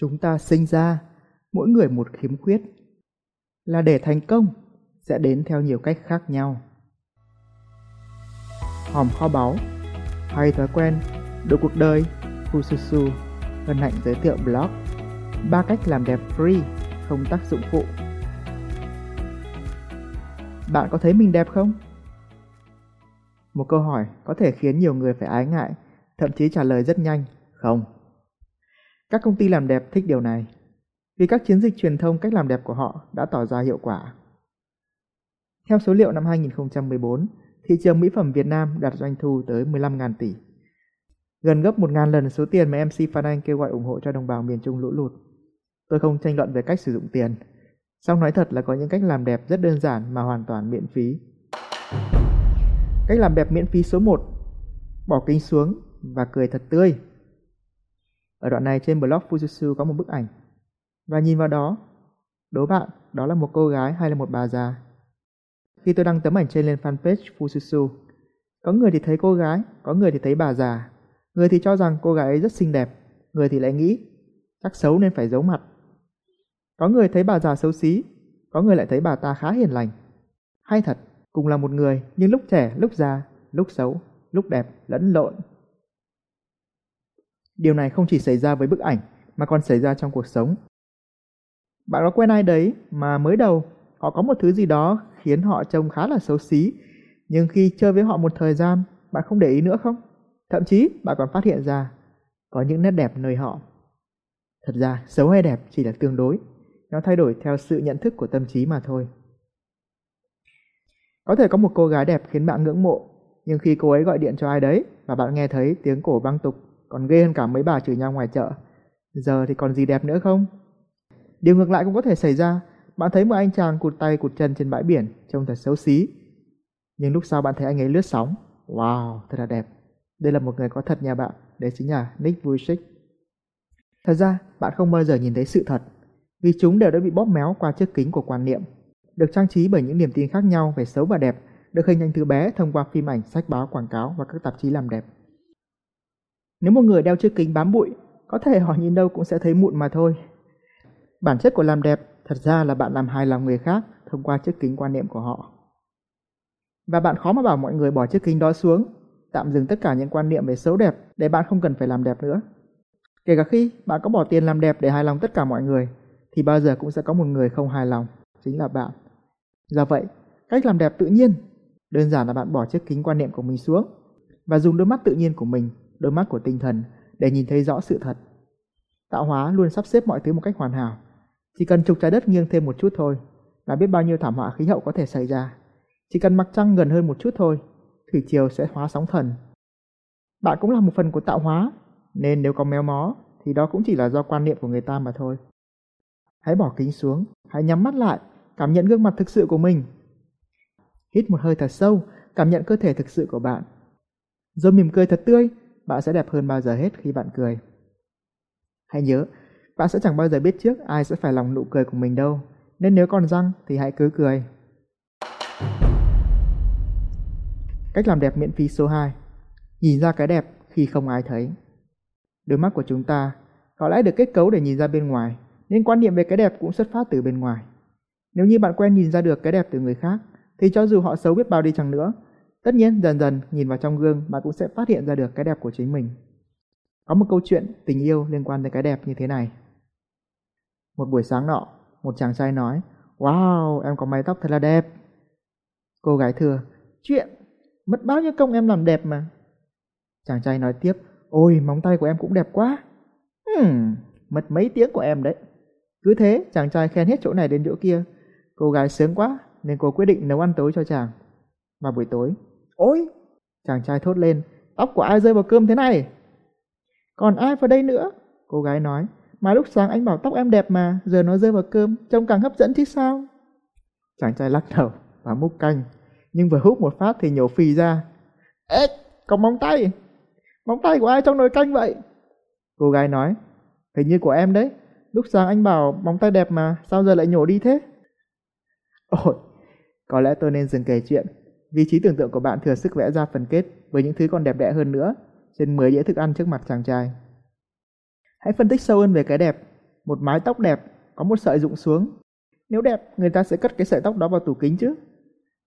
Chúng ta sinh ra, mỗi người một khiếm khuyết. Là để thành công, sẽ đến theo nhiều cách khác nhau. Hòm kho báu hay thói quen, đổi cuộc đời, Fususu hân hạnh giới thiệu blog ba cách làm đẹp free, không tác dụng phụ. Bạn có thấy mình đẹp không? Một câu hỏi có thể khiến nhiều người phải ái ngại, thậm chí trả lời rất nhanh, không. Các công ty làm đẹp thích điều này, vì các chiến dịch truyền thông cách làm đẹp của họ đã tỏ ra hiệu quả. Theo số liệu năm 2014, thị trường mỹ phẩm Việt Nam đạt doanh thu tới 15.000 tỷ, gần gấp 1.000 lần số tiền mà MC Phan Anh kêu gọi ủng hộ cho đồng bào miền Trung lũ lụt. Tôi không tranh luận về cách sử dụng tiền, song nói thật là có những cách làm đẹp rất đơn giản mà hoàn toàn miễn phí. Cách làm đẹp miễn phí số 1 Bỏ kính xuống và cười thật tươi ở đoạn này trên blog Fujitsu có một bức ảnh. Và nhìn vào đó Đố bạn đó là một cô gái hay là một bà già? Khi tôi đăng tấm ảnh trên lên fanpage Fujitsu Có người thì thấy cô gái Có người thì thấy bà già. Người thì cho rằng cô gái ấy rất xinh đẹp Người thì lại nghĩ Chắc xấu nên phải giấu mặt. Có người thấy bà già xấu xí Có người lại thấy bà ta khá hiền lành. Hay thật cùng là một người nhưng lúc trẻ, lúc già, lúc xấu, lúc đẹp lẫn lộn. Điều này không chỉ xảy ra với bức ảnh mà còn xảy ra trong cuộc sống. Bạn có quen ai đấy mà mới đầu họ có một thứ gì đó khiến họ trông khá là xấu xí, nhưng khi chơi với họ một thời gian, bạn không để ý nữa không? Thậm chí bạn còn phát hiện ra có những nét đẹp nơi họ. Thật ra, xấu hay đẹp chỉ là tương đối, nó thay đổi theo sự nhận thức của tâm trí mà thôi. Có thể có một cô gái đẹp khiến bạn ngưỡng mộ, nhưng khi cô ấy gọi điện cho ai đấy và bạn nghe thấy tiếng cổ băng tục còn ghê hơn cả mấy bà chửi nhau ngoài chợ. Giờ thì còn gì đẹp nữa không? Điều ngược lại cũng có thể xảy ra. Bạn thấy một anh chàng cụt tay cụt chân trên bãi biển, trông thật xấu xí. Nhưng lúc sau bạn thấy anh ấy lướt sóng. Wow, thật là đẹp. Đây là một người có thật nhà bạn. Đấy chính là Nick Vujicic. Thật ra, bạn không bao giờ nhìn thấy sự thật, vì chúng đều đã bị bóp méo qua chiếc kính của quan niệm được trang trí bởi những niềm tin khác nhau về xấu và đẹp, được hình thành từ bé thông qua phim ảnh, sách báo, quảng cáo và các tạp chí làm đẹp. Nếu một người đeo chiếc kính bám bụi, có thể họ nhìn đâu cũng sẽ thấy mụn mà thôi. Bản chất của làm đẹp thật ra là bạn làm hài lòng người khác thông qua chiếc kính quan niệm của họ. Và bạn khó mà bảo mọi người bỏ chiếc kính đó xuống, tạm dừng tất cả những quan niệm về xấu đẹp để bạn không cần phải làm đẹp nữa. Kể cả khi bạn có bỏ tiền làm đẹp để hài lòng tất cả mọi người, thì bao giờ cũng sẽ có một người không hài lòng, chính là bạn. Do vậy, cách làm đẹp tự nhiên đơn giản là bạn bỏ chiếc kính quan niệm của mình xuống và dùng đôi mắt tự nhiên của mình, đôi mắt của tinh thần để nhìn thấy rõ sự thật. Tạo hóa luôn sắp xếp mọi thứ một cách hoàn hảo. Chỉ cần trục trái đất nghiêng thêm một chút thôi là biết bao nhiêu thảm họa khí hậu có thể xảy ra. Chỉ cần mặt trăng gần hơn một chút thôi, thủy triều sẽ hóa sóng thần. Bạn cũng là một phần của tạo hóa, nên nếu có méo mó thì đó cũng chỉ là do quan niệm của người ta mà thôi. Hãy bỏ kính xuống, hãy nhắm mắt lại cảm nhận gương mặt thực sự của mình. Hít một hơi thật sâu, cảm nhận cơ thể thực sự của bạn. Rồi mỉm cười thật tươi, bạn sẽ đẹp hơn bao giờ hết khi bạn cười. Hãy nhớ, bạn sẽ chẳng bao giờ biết trước ai sẽ phải lòng nụ cười của mình đâu, nên nếu còn răng thì hãy cứ cười. Cách làm đẹp miễn phí số 2 Nhìn ra cái đẹp khi không ai thấy Đôi mắt của chúng ta có lẽ được kết cấu để nhìn ra bên ngoài, nên quan niệm về cái đẹp cũng xuất phát từ bên ngoài. Nếu như bạn quen nhìn ra được cái đẹp từ người khác, thì cho dù họ xấu biết bao đi chăng nữa, tất nhiên dần dần nhìn vào trong gương bạn cũng sẽ phát hiện ra được cái đẹp của chính mình. Có một câu chuyện tình yêu liên quan tới cái đẹp như thế này. Một buổi sáng nọ, một chàng trai nói, Wow, em có mái tóc thật là đẹp. Cô gái thừa, chuyện, mất bao nhiêu công em làm đẹp mà. Chàng trai nói tiếp, ôi móng tay của em cũng đẹp quá. Hmm, mất mấy tiếng của em đấy. Cứ thế, chàng trai khen hết chỗ này đến chỗ kia, Cô gái sướng quá nên cô quyết định nấu ăn tối cho chàng. Vào buổi tối, ôi! Chàng trai thốt lên, tóc của ai rơi vào cơm thế này? Còn ai vào đây nữa? Cô gái nói, mà lúc sáng anh bảo tóc em đẹp mà, giờ nó rơi vào cơm, trông càng hấp dẫn chứ sao? Chàng trai lắc đầu và múc canh, nhưng vừa hút một phát thì nhổ phì ra. Ê, còn móng tay! Móng tay của ai trong nồi canh vậy? Cô gái nói, hình như của em đấy. Lúc sáng anh bảo móng tay đẹp mà, sao giờ lại nhổ đi thế? Ôi, có lẽ tôi nên dừng kể chuyện, vị trí tưởng tượng của bạn thừa sức vẽ ra phần kết với những thứ còn đẹp đẽ hơn nữa trên 10 đĩa thức ăn trước mặt chàng trai. Hãy phân tích sâu hơn về cái đẹp, một mái tóc đẹp có một sợi rụng xuống. Nếu đẹp, người ta sẽ cất cái sợi tóc đó vào tủ kính chứ.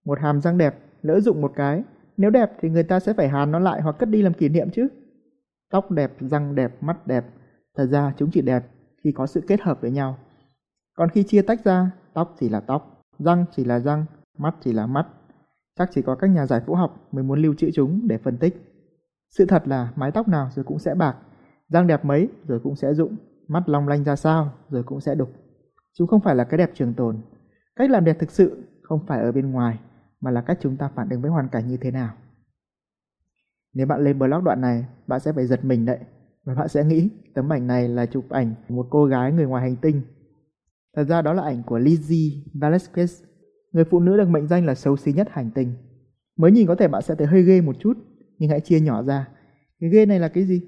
Một hàm răng đẹp, lỡ rụng một cái, nếu đẹp thì người ta sẽ phải hàn nó lại hoặc cất đi làm kỷ niệm chứ. Tóc đẹp, răng đẹp, mắt đẹp, thật ra chúng chỉ đẹp khi có sự kết hợp với nhau. Còn khi chia tách ra, tóc chỉ là tóc, răng chỉ là răng, mắt chỉ là mắt. Chắc chỉ có các nhà giải phẫu học mới muốn lưu trữ chúng để phân tích. Sự thật là mái tóc nào rồi cũng sẽ bạc, răng đẹp mấy rồi cũng sẽ rụng, mắt long lanh ra sao rồi cũng sẽ đục. Chúng không phải là cái đẹp trường tồn. Cách làm đẹp thực sự không phải ở bên ngoài mà là cách chúng ta phản ứng với hoàn cảnh như thế nào. Nếu bạn lên blog đoạn này, bạn sẽ phải giật mình đấy. Và bạn sẽ nghĩ tấm ảnh này là chụp ảnh của một cô gái người ngoài hành tinh. Thật ra đó là ảnh của Lizzie Velasquez, người phụ nữ được mệnh danh là xấu xí nhất hành tinh. Mới nhìn có thể bạn sẽ thấy hơi ghê một chút, nhưng hãy chia nhỏ ra. Cái ghê này là cái gì?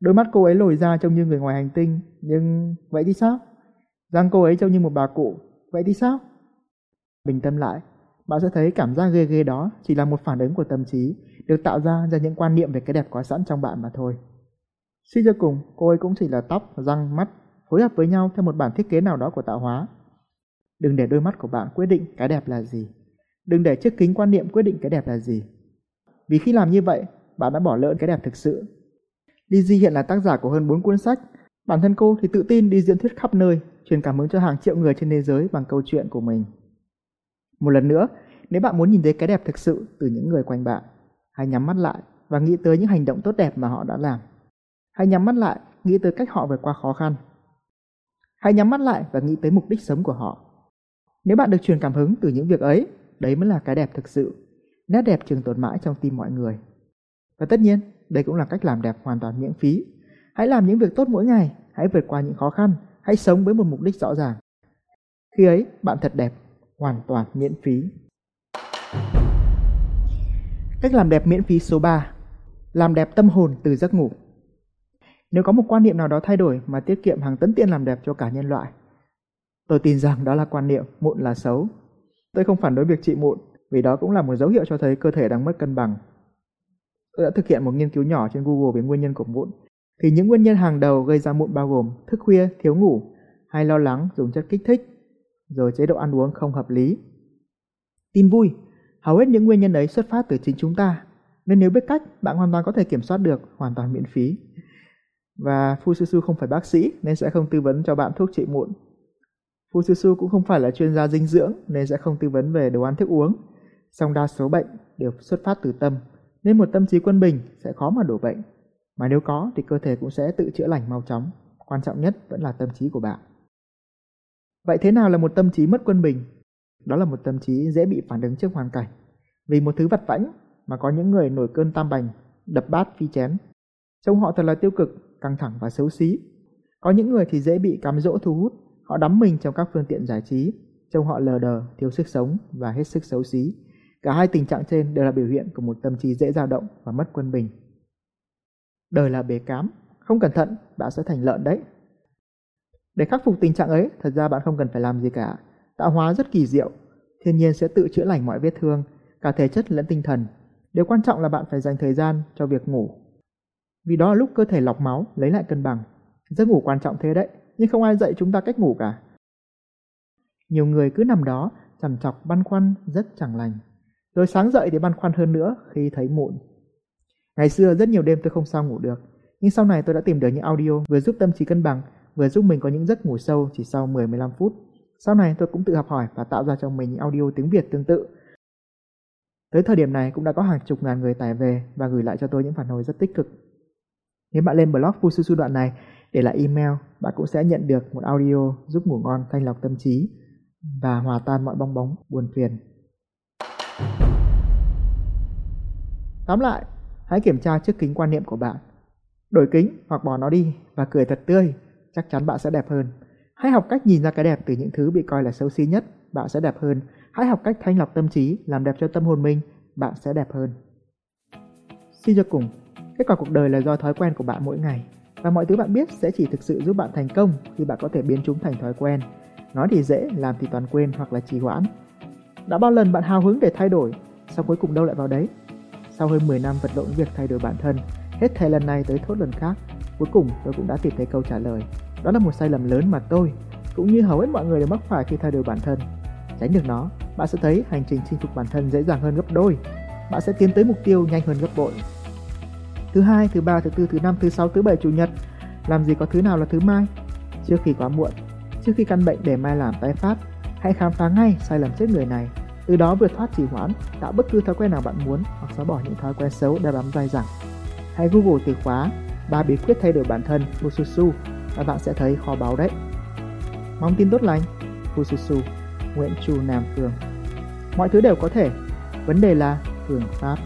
Đôi mắt cô ấy lồi ra trông như người ngoài hành tinh, nhưng vậy thì sao? Răng cô ấy trông như một bà cụ, vậy thì sao? Bình tâm lại, bạn sẽ thấy cảm giác ghê ghê đó chỉ là một phản ứng của tâm trí, được tạo ra do những quan niệm về cái đẹp có sẵn trong bạn mà thôi. Suy cho cùng, cô ấy cũng chỉ là tóc, răng, mắt phối hợp với nhau theo một bản thiết kế nào đó của tạo hóa. Đừng để đôi mắt của bạn quyết định cái đẹp là gì. Đừng để chiếc kính quan niệm quyết định cái đẹp là gì. Vì khi làm như vậy, bạn đã bỏ lỡ cái đẹp thực sự. Lizzy hiện là tác giả của hơn 4 cuốn sách. Bản thân cô thì tự tin đi diễn thuyết khắp nơi, truyền cảm hứng cho hàng triệu người trên thế giới bằng câu chuyện của mình. Một lần nữa, nếu bạn muốn nhìn thấy cái đẹp thực sự từ những người quanh bạn, hãy nhắm mắt lại và nghĩ tới những hành động tốt đẹp mà họ đã làm. Hãy nhắm mắt lại, nghĩ tới cách họ vượt qua khó khăn. Hãy nhắm mắt lại và nghĩ tới mục đích sống của họ. Nếu bạn được truyền cảm hứng từ những việc ấy, đấy mới là cái đẹp thực sự. Nét đẹp trường tồn mãi trong tim mọi người. Và tất nhiên, đây cũng là cách làm đẹp hoàn toàn miễn phí. Hãy làm những việc tốt mỗi ngày, hãy vượt qua những khó khăn, hãy sống với một mục đích rõ ràng. Khi ấy, bạn thật đẹp, hoàn toàn miễn phí. Cách làm đẹp miễn phí số 3 Làm đẹp tâm hồn từ giấc ngủ Nếu có một quan niệm nào đó thay đổi mà tiết kiệm hàng tấn tiền làm đẹp cho cả nhân loại Tôi tin rằng đó là quan niệm mụn là xấu Tôi không phản đối việc trị mụn vì đó cũng là một dấu hiệu cho thấy cơ thể đang mất cân bằng. Tôi đã thực hiện một nghiên cứu nhỏ trên Google về nguyên nhân của mụn. Thì những nguyên nhân hàng đầu gây ra mụn bao gồm thức khuya, thiếu ngủ, hay lo lắng dùng chất kích thích, rồi chế độ ăn uống không hợp lý. Tin vui, hầu hết những nguyên nhân ấy xuất phát từ chính chúng ta, nên nếu biết cách, bạn hoàn toàn có thể kiểm soát được hoàn toàn miễn phí. Và Fususu không phải bác sĩ nên sẽ không tư vấn cho bạn thuốc trị mụn. Fususu cũng không phải là chuyên gia dinh dưỡng nên sẽ không tư vấn về đồ ăn thức uống. Song đa số bệnh đều xuất phát từ tâm, nên một tâm trí quân bình sẽ khó mà đổ bệnh. Mà nếu có thì cơ thể cũng sẽ tự chữa lành mau chóng. Quan trọng nhất vẫn là tâm trí của bạn. Vậy thế nào là một tâm trí mất quân bình? Đó là một tâm trí dễ bị phản ứng trước hoàn cảnh. Vì một thứ vặt vãnh mà có những người nổi cơn tam bành, đập bát phi chén. Trông họ thật là tiêu cực, căng thẳng và xấu xí. Có những người thì dễ bị cám dỗ thu hút, họ đắm mình trong các phương tiện giải trí, trông họ lờ đờ, thiếu sức sống và hết sức xấu xí. Cả hai tình trạng trên đều là biểu hiện của một tâm trí dễ dao động và mất quân bình. Đời là bế cám, không cẩn thận bạn sẽ thành lợn đấy. Để khắc phục tình trạng ấy, thật ra bạn không cần phải làm gì cả. Tạo hóa rất kỳ diệu, thiên nhiên sẽ tự chữa lành mọi vết thương, cả thể chất lẫn tinh thần. Điều quan trọng là bạn phải dành thời gian cho việc ngủ. Vì đó là lúc cơ thể lọc máu, lấy lại cân bằng. Giấc ngủ quan trọng thế đấy, nhưng không ai dạy chúng ta cách ngủ cả. Nhiều người cứ nằm đó, chằn chọc băn khoăn rất chẳng lành. Rồi sáng dậy thì băn khoăn hơn nữa khi thấy mụn. Ngày xưa rất nhiều đêm tôi không sao ngủ được, nhưng sau này tôi đã tìm được những audio vừa giúp tâm trí cân bằng, vừa giúp mình có những giấc ngủ sâu chỉ sau 10-15 phút. Sau này tôi cũng tự học hỏi và tạo ra cho mình những audio tiếng Việt tương tự. Tới thời điểm này cũng đã có hàng chục ngàn người tải về và gửi lại cho tôi những phản hồi rất tích cực. Nếu bạn lên blog Fususu đoạn này, để lại email, bạn cũng sẽ nhận được một audio giúp ngủ ngon thanh lọc tâm trí và hòa tan mọi bong bóng buồn phiền. Tóm lại, hãy kiểm tra chiếc kính quan niệm của bạn. Đổi kính hoặc bỏ nó đi và cười thật tươi, chắc chắn bạn sẽ đẹp hơn. Hãy học cách nhìn ra cái đẹp từ những thứ bị coi là xấu xí nhất, bạn sẽ đẹp hơn. Hãy học cách thanh lọc tâm trí, làm đẹp cho tâm hồn mình, bạn sẽ đẹp hơn. Xin cho cùng, kết quả cuộc đời là do thói quen của bạn mỗi ngày. Và mọi thứ bạn biết sẽ chỉ thực sự giúp bạn thành công khi bạn có thể biến chúng thành thói quen. Nói thì dễ, làm thì toàn quên hoặc là trì hoãn. Đã bao lần bạn hào hứng để thay đổi, sao cuối cùng đâu lại vào đấy? Sau hơn 10 năm vật lộn việc thay đổi bản thân, hết thề lần này tới thốt lần khác, cuối cùng tôi cũng đã tìm thấy câu trả lời. Đó là một sai lầm lớn mà tôi, cũng như hầu hết mọi người đều mắc phải khi thay đổi bản thân. Tránh được nó, bạn sẽ thấy hành trình chinh phục bản thân dễ dàng hơn gấp đôi. Bạn sẽ tiến tới mục tiêu nhanh hơn gấp bội. Thứ hai, thứ ba, thứ tư, thứ năm, thứ sáu, thứ bảy, chủ nhật. Làm gì có thứ nào là thứ mai? Trước khi quá muộn, trước khi căn bệnh để mai làm tái phát, hãy khám phá ngay sai lầm chết người này. Từ đó vượt thoát trì hoãn, tạo bất cứ thói quen nào bạn muốn hoặc xóa bỏ những thói quen xấu đã bám dai dẳng. Hãy Google từ khóa ba bí quyết thay đổi bản thân Fususu và bạn sẽ thấy kho báu đấy. Mong tin tốt lành, Fususu, Nguyễn Chu Nam Phương. Mọi thứ đều có thể, vấn đề là phương pháp.